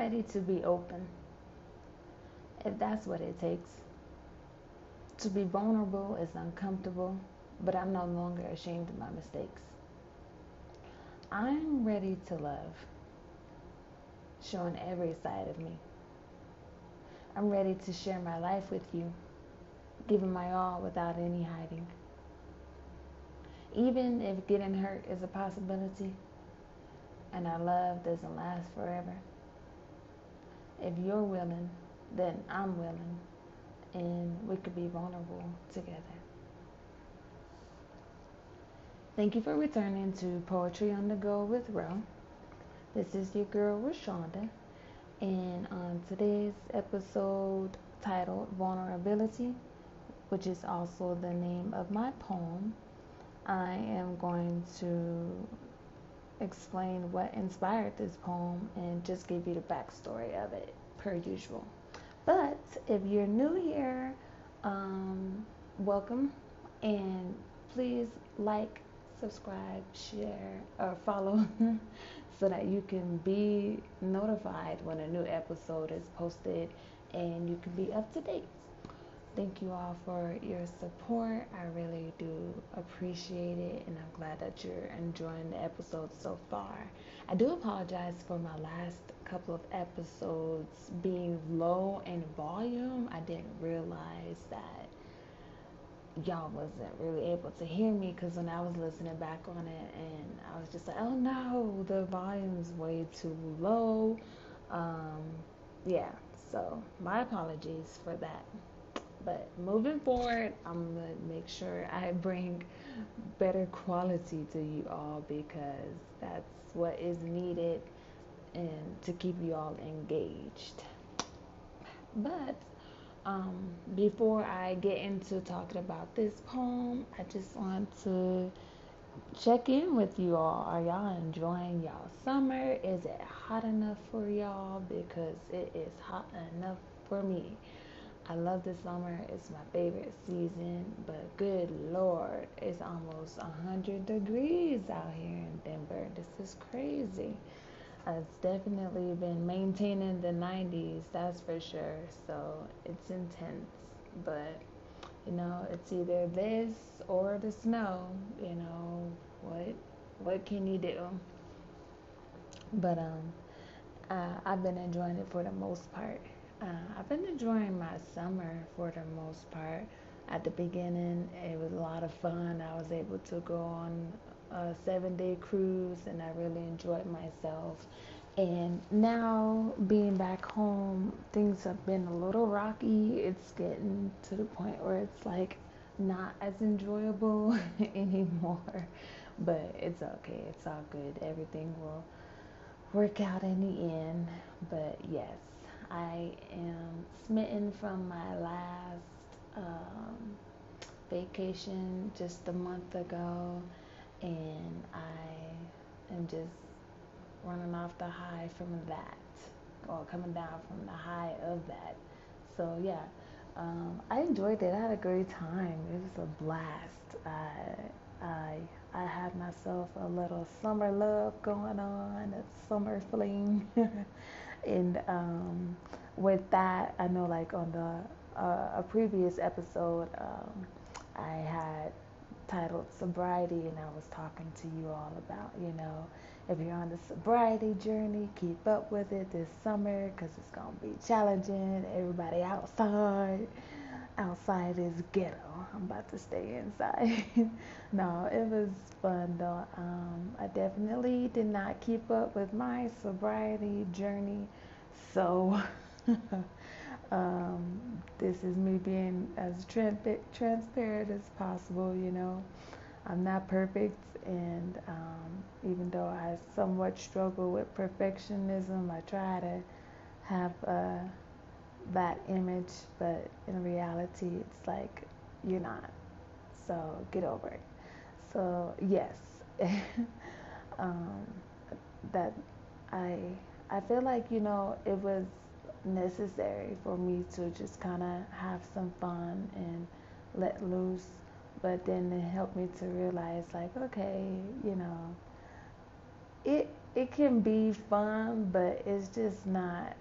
ready to be open if that's what it takes. To be vulnerable is uncomfortable, but I'm no longer ashamed of my mistakes. I'm ready to love, showing every side of me. I'm ready to share my life with you, giving my all without any hiding. Even if getting hurt is a possibility and our love doesn't last forever. If you're willing, then I'm willing and we could be vulnerable together. Thank you for returning to Poetry on the Go with Ro. This is your girl Rochanda, and on today's episode titled Vulnerability, which is also the name of my poem, I am going to explain what inspired this poem and just give you the backstory of it, per usual. But if you're new here, um, welcome and please like, subscribe, share, or follow so that you can be notified when a new episode is posted and you can be up to date. Thank you all for your support. I really do appreciate it, and I'm glad that you're enjoying the episode so far. I do apologize for my last couple of episodes being low in volume. I didn't realize that y'all wasn't really able to hear me because when I was listening back on it, and I was just like, oh no, the volume's way too low. Um, yeah, so my apologies for that. But moving forward, I'm going to make sure I bring better quality to you all because that's what is needed and to keep you all engaged. But um, before I get into talking about this poem, I just want to check in with you all. Are y'all enjoying y'all summer? Is it hot enough for y'all? Because it is hot enough for me. I love the summer. It's my favorite season, but good lord, it's almost 100 degrees out here in Denver. This is crazy. It's definitely been maintaining the 90s, that's for sure. So it's intense, but you know, it's either this or the snow. You know, what what can you do? But um, uh, I've been enjoying it for the most part. Uh, I've been enjoying my summer for the most part. At the beginning, it was a lot of fun. I was able to go on a seven day cruise and I really enjoyed myself. And now, being back home, things have been a little rocky. It's getting to the point where it's like not as enjoyable anymore. But it's okay, it's all good. Everything will work out in the end. But yes, I am smitten from my last um, vacation just a month ago, and I am just running off the high from that, or coming down from the high of that. So, yeah, um, I enjoyed it. I had a great time. It was a blast. I, I, I had myself a little summer love going on, a summer fling. and um, with that, I know like on the uh, a previous episode, um, I had titled sobriety, and I was talking to you all about you know if you're on the sobriety journey, keep up with it this summer because it's gonna be challenging. Everybody outside. Outside is ghetto. I'm about to stay inside. no, it was fun though. Um, I definitely did not keep up with my sobriety journey, so um, this is me being as transparent as possible. You know, I'm not perfect, and um, even though I somewhat struggle with perfectionism, I try to have uh, that image, but in reality, it's like you're not. So get over it. So yes, um, that I I feel like you know it was necessary for me to just kind of have some fun and let loose, but then it helped me to realize like okay, you know, it it can be fun, but it's just not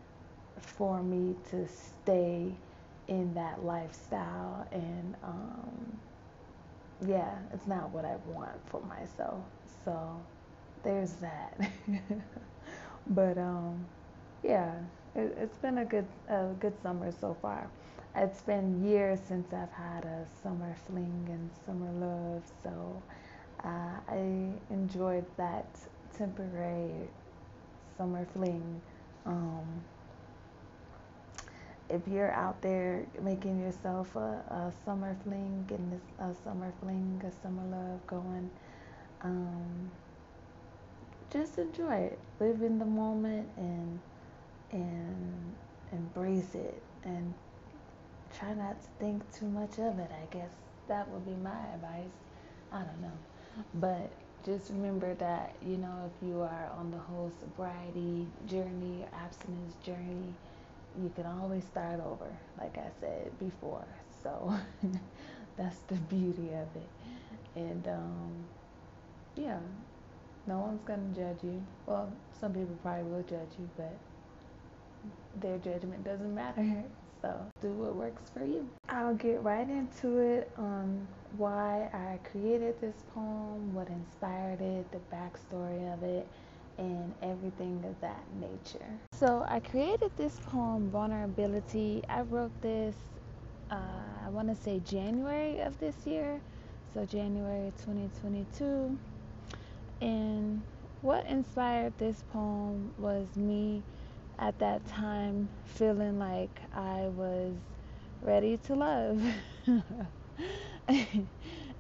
for me to stay in that lifestyle and um, yeah, it's not what I want for myself. So there's that. but um, yeah, it, has been a good a good summer so far. It's been years since I've had a summer fling and summer love, so uh, I enjoyed that temporary summer fling. Um, if you're out there making yourself a, a summer fling, getting this, a summer fling, a summer love going, um, just enjoy it. Live in the moment and and embrace it and try not to think too much of it. I guess that would be my advice. I don't know. But just remember that, you know, if you are on the whole sobriety journey, abstinence journey, you can always start over, like I said before. So that's the beauty of it. And um, yeah, no one's gonna judge you. Well, some people probably will judge you, but their judgment doesn't matter. So do what works for you. I'll get right into it on why I created this poem, what inspired it, the backstory of it, and everything of that nature. So I created this poem, Vulnerability. I wrote this, uh, I want to say January of this year, so January 2022. And what inspired this poem was me at that time feeling like I was ready to love.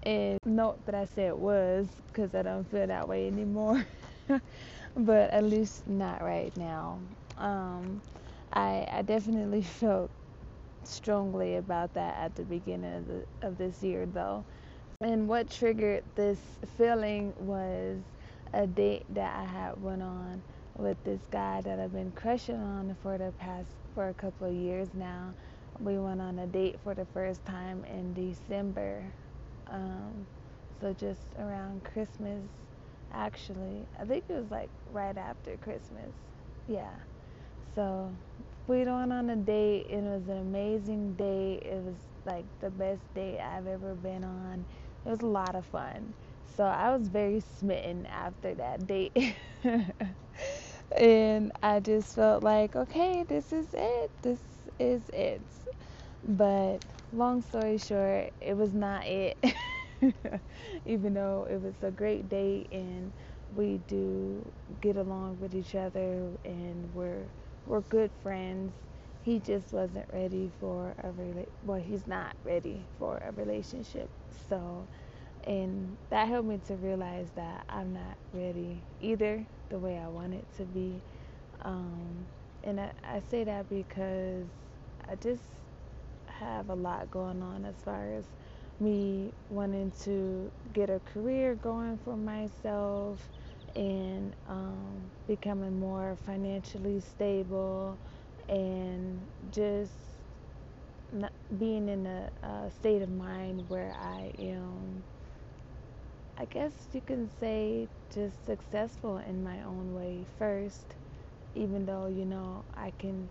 and note that I said was because I don't feel that way anymore. but at least not right now. Um, I, I definitely felt strongly about that at the beginning of, the, of this year, though. And what triggered this feeling was a date that I had went on with this guy that I've been crushing on for the past for a couple of years now. We went on a date for the first time in December, um, so just around Christmas actually. I think it was like right after Christmas. Yeah. So we went on a date. It was an amazing date. It was like the best date I've ever been on. It was a lot of fun. So I was very smitten after that date. and I just felt like, okay, this is it. This is it. But long story short, it was not it. even though it was a great date and we do get along with each other and we're we're good friends. He just wasn't ready for a rela- well, he's not ready for a relationship. So, and that helped me to realize that I'm not ready either the way I want it to be. Um, and I, I say that because I just have a lot going on as far as me wanting to get a career going for myself and um, becoming more financially stable and just being in a, a state of mind where I am, I guess you can say, just successful in my own way first, even though, you know, I can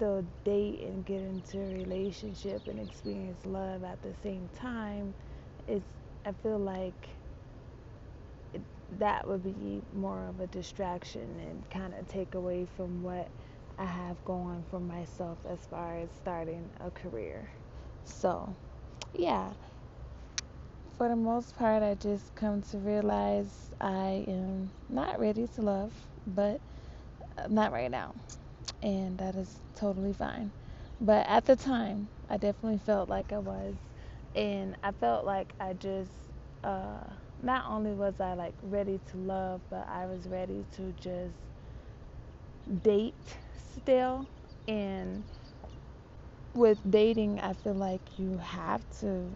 still date and get into a relationship and experience love at the same time, it's I feel like it, that would be more of a distraction and kind of take away from what I have going for myself as far as starting a career. So, yeah. For the most part, I just come to realize I am not ready to love, but uh, not right now and that is totally fine. But at the time, I definitely felt like I was, and I felt like I just uh, not only was I like ready to love, but I was ready to just date still. And with dating, I feel like you have to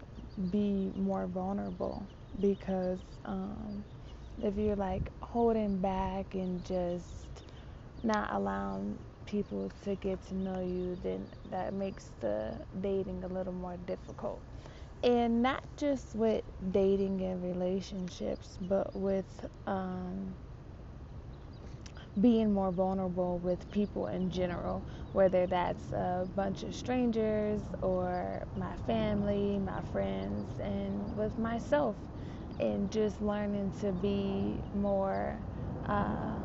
be more vulnerable because um, if you're like holding back and just not allowing people to get to know you, then that makes the dating a little more difficult. And not just with dating and relationships, but with um, being more vulnerable with people in general, whether that's a bunch of strangers or my family, my friends, and with myself, and just learning to be more uh,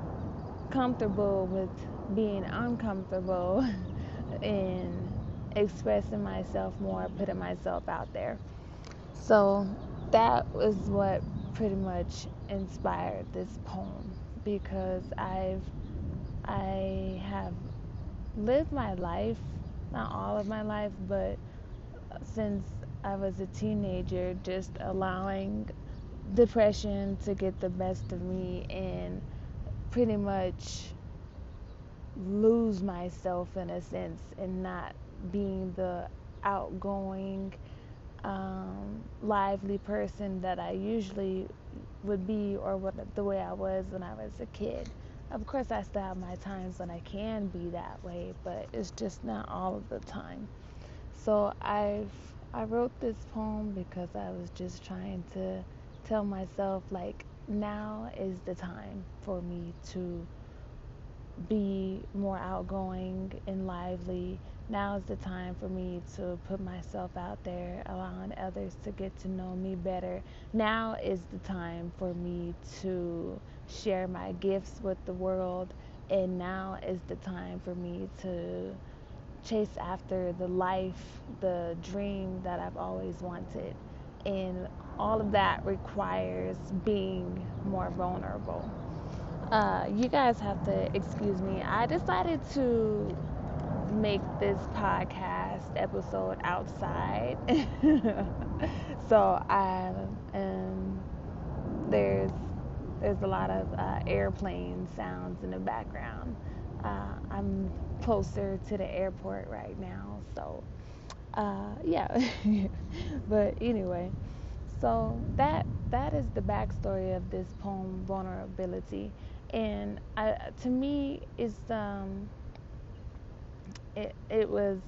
comfortable with being uncomfortable and expressing myself more, putting myself out there. So that was what pretty much inspired this poem because I've I have lived my life, not all of my life, but since I was a teenager, just allowing depression to get the best of me and pretty much lose myself in a sense and not being the outgoing um, lively person that I usually would be or what the way I was when I was a kid. Of course, I still have my times when I can be that way, but it's just not all of the time. So I've I wrote this poem because I was just trying to tell myself like now is the time for me to be more outgoing and lively. Now is the time for me to put myself out there, allowing others to get to know me better. Now is the time for me to share my gifts with the world. And now is the time for me to chase after the life, the dream that I've always wanted. And all of that requires being more vulnerable. Uh, you guys have to excuse me. I decided to make this podcast episode outside. so I am there's there's a lot of uh, airplane sounds in the background. Uh, I'm closer to the airport right now, so uh, yeah. but anyway, so that that is the backstory of this poem, vulnerability. And I, to me it's um it it was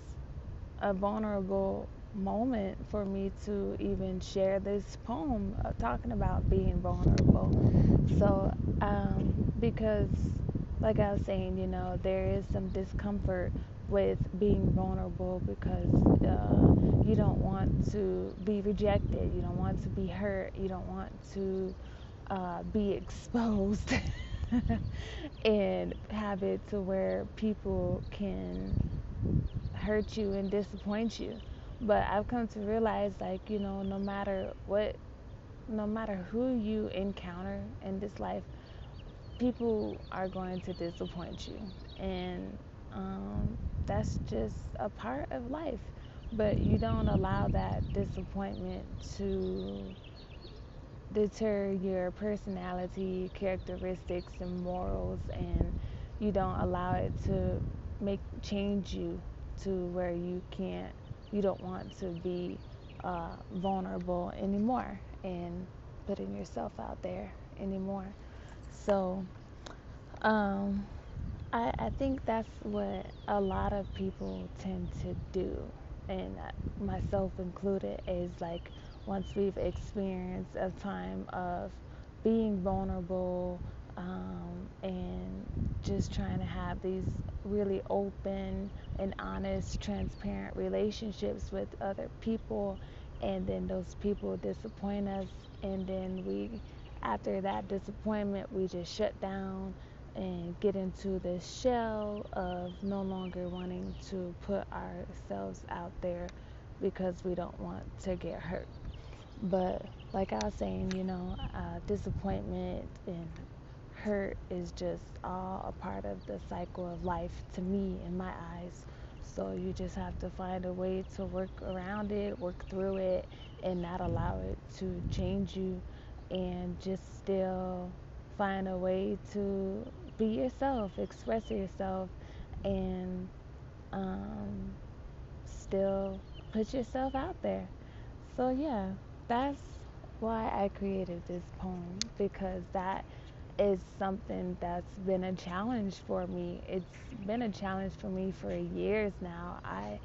a vulnerable moment for me to even share this poem uh, talking about being vulnerable. So um because like I was saying you know there is some discomfort with being vulnerable because uh, you don't want to be rejected you don't want to be hurt you don't want to uh, be exposed and have it to where people can hurt you and disappoint you. But I've come to realize, like, you know, no matter what, no matter who you encounter in this life, people are going to disappoint you. And um, that's just a part of life. But you don't allow that disappointment to deter your personality, characteristics, and morals, and you don't allow it to make change you to where you can't, you don't want to be uh, vulnerable anymore and putting yourself out there anymore. So, um, I, I think that's what a lot of people tend to do, and myself included, is like once we've experienced a time of being vulnerable um, and just trying to have these really open and honest, transparent relationships with other people, and then those people disappoint us, and then we, after that disappointment, we just shut down and get into this shell of no longer wanting to put ourselves out there because we don't want to get hurt. But like I was saying, you know, uh, disappointment and hurt is just all a part of the cycle of life to me in my eyes. So you just have to find a way to work around it, work through it, and not allow it to change you, and just still find a way to be yourself, express yourself, and um, still put yourself out there. So, yeah, that's why I created this poem because that is something that's been a challenge for me. It's been a challenge for me for years now. I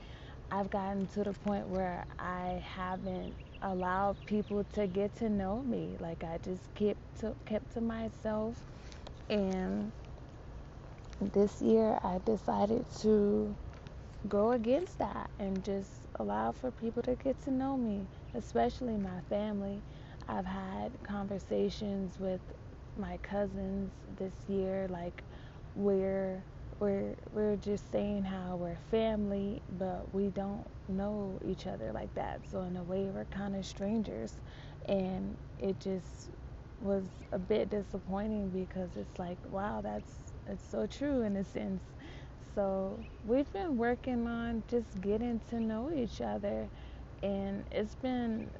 I've gotten to the point where I haven't allowed people to get to know me. Like I just kept to kept to myself and this year I decided to go against that and just allow for people to get to know me, especially my family. I've had conversations with my cousins this year like we're we're we're just saying how we're family but we don't know each other like that. So in a way we're kind of strangers. And it just was a bit disappointing because it's like wow that's it's so true in a sense. So we've been working on just getting to know each other and it's been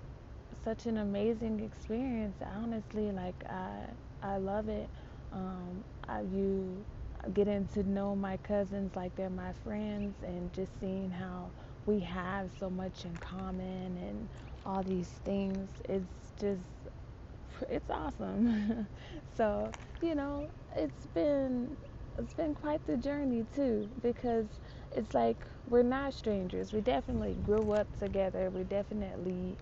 such an amazing experience. Honestly like i i love it. Um I, you getting to know my cousins like they're my friends and just seeing how we have so much in common and all these things it's just it's awesome. So you know it's been it's been quite the journey too because it's like we're not strangers. We definitely grew up together. We definitely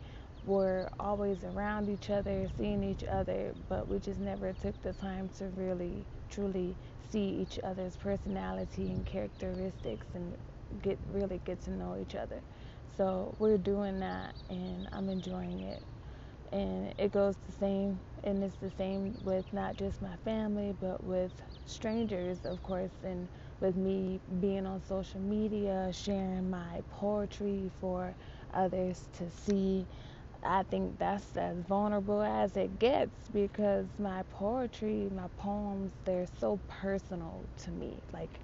were always around each other seeing each other but we just never took the time to really truly see each other's personality and characteristics and get really get to know each other. So we're doing that and I'm enjoying it. And it goes the same and it's the same with not just my family but with strangers of course and with me being on social media, sharing my poetry for others to see I think that's as vulnerable as it gets because my poetry, my poems, they're so personal to me. Like,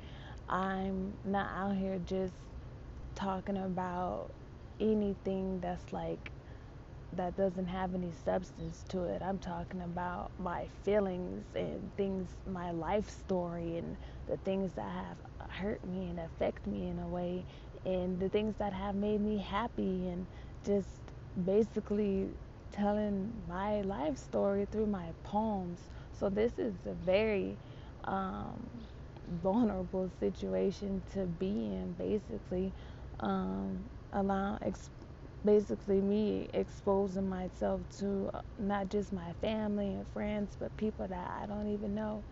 I'm not out here just talking about anything that's like that doesn't have any substance to it. I'm talking about my feelings and things, my life story, and the things that have hurt me and affect me in a way, and the things that have made me happy, and just basically telling my life story through my poems. So this is a very um, vulnerable situation to be in, basically. Um, ex- basically me exposing myself to uh, not just my family and friends, but people that I don't even know.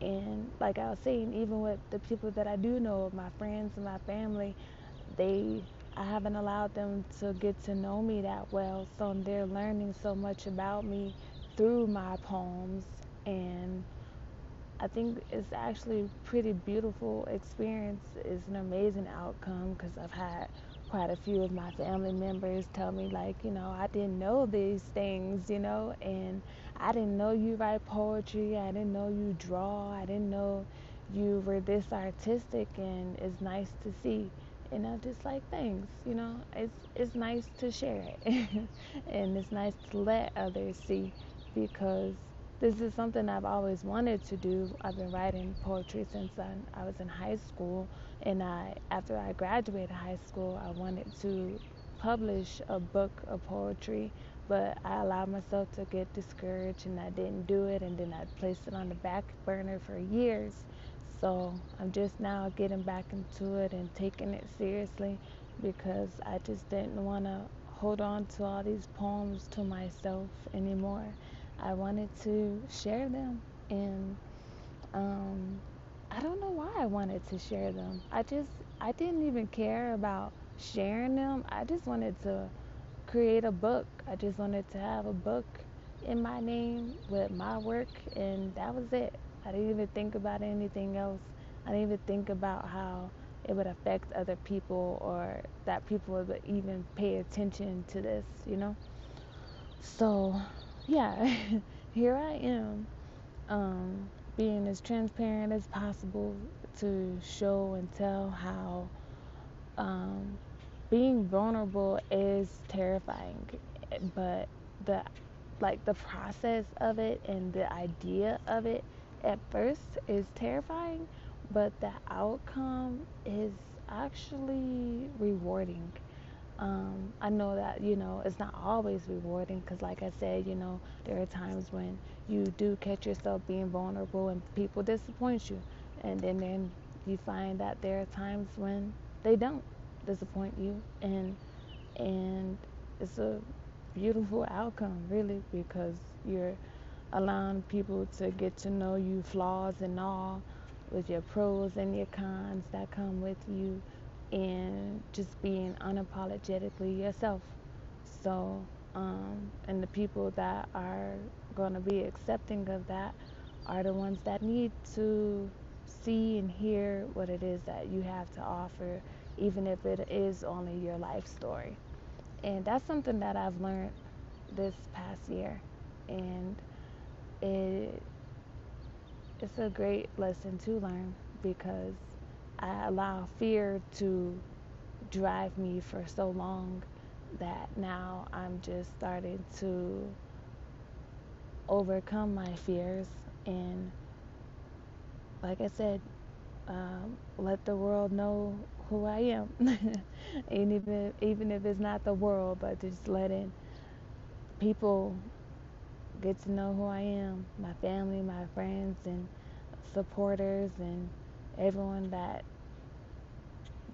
And like I was saying, even with the people that I do know, my friends and my family, they I haven't allowed them to get to know me that well, so they're learning so much about me through my poems and I think it's actually a pretty beautiful experience. It's an amazing outcome because I've had quite a few of my family members tell me like, you know, I didn't know these things, you know, and I didn't know you write poetry. I didn't know you draw. I didn't know you were this artistic and it's nice to see. And I'm just like, thanks, you know, it's it's nice to share it. and it's nice to let others see because this is something I've always wanted to do. I've been writing poetry since I, I was in high school, and I, after I graduated high school, I wanted to publish a book of poetry, but I allowed myself to get discouraged and I didn't do it, and then I placed it on the back burner for years. So I'm just now getting back into it and taking it seriously because I just didn't want to hold on to all these poems to myself anymore. I wanted to share them and um, I don't know why I wanted to share them. I just I didn't even care about sharing them. I just wanted to create a book. I just wanted to have a book in my name with my work and that was it. I didn't even think about anything else. I didn't even think about how it would affect other people or that people would even pay attention to this, you know? So, yeah, here I am, um, being as transparent as possible to show and tell how um, being vulnerable is terrifying, but the like the process of it and the idea of it at first is terrifying, but the outcome is actually rewarding. Um, I know that you know it's not always rewarding because, like I said, you know there are times when you do catch yourself being vulnerable and people disappoint you, and then then you find that there are times when they don't disappoint you, and and it's a beautiful outcome really because you're allowing people to get to know you flaws and all with your pros and your cons that come with you and just being unapologetically yourself. So, um, and the people that are going to be accepting of that are the ones that need to see and hear what it is that you have to offer, even if it is only your life story. And that's something that I've learned this past year. And it it's a great lesson to learn because I allow fear to drive me for so long that now I'm just starting to overcome my fears and like I said, um, let the world know who I am, and even even if it's not the world, but just letting people get to know who I am, my family, my friends, and supporters, and everyone that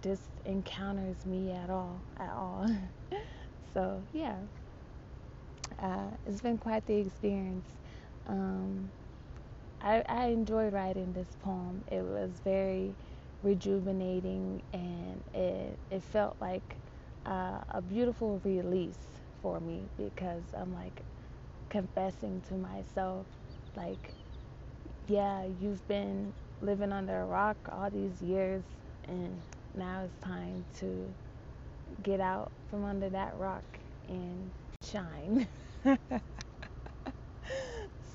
just encounters me at all, at all. so yeah, uh, it's been quite the experience. Um, I, I enjoyed writing this poem. It was very rejuvenating, and it it felt like uh, a beautiful release for me because I'm like confessing to myself, like, yeah, you've been living under a rock all these years, and now it's time to get out from under that rock and shine.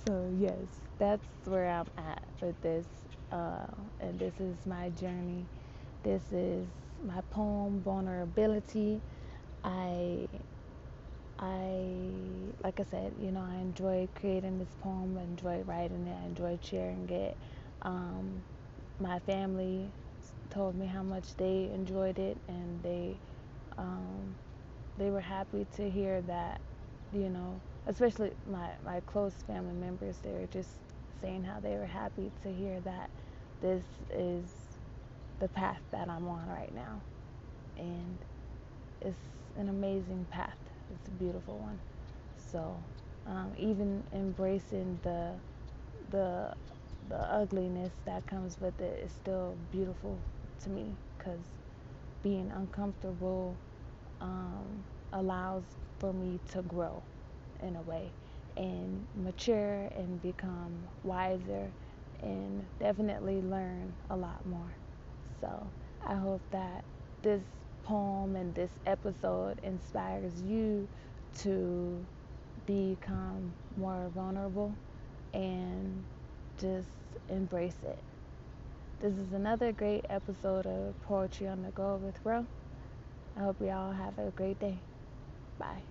so, yes, that's where I'm at with this. Uh, and this is my journey. This is my poem, Vulnerability. I I, like I said, you know, I enjoy creating this poem, I enjoy writing it, I enjoy sharing it. Um, my family told me how much they enjoyed it, and they, um, they were happy to hear that, you know, especially my my close family members. They were just saying how they were happy to hear that this is the path that I'm on right now, and it's an amazing path it's a beautiful one. So um, even embracing the the the ugliness that comes with it is still beautiful to me because being uncomfortable um, allows for me to grow in a way and mature and become wiser and definitely learn a lot more. So I hope that this poem and this episode inspires you to become more vulnerable and just embrace it. This is another great episode of Poetry on the Go with Ro. I hope you all have a great day. Bye.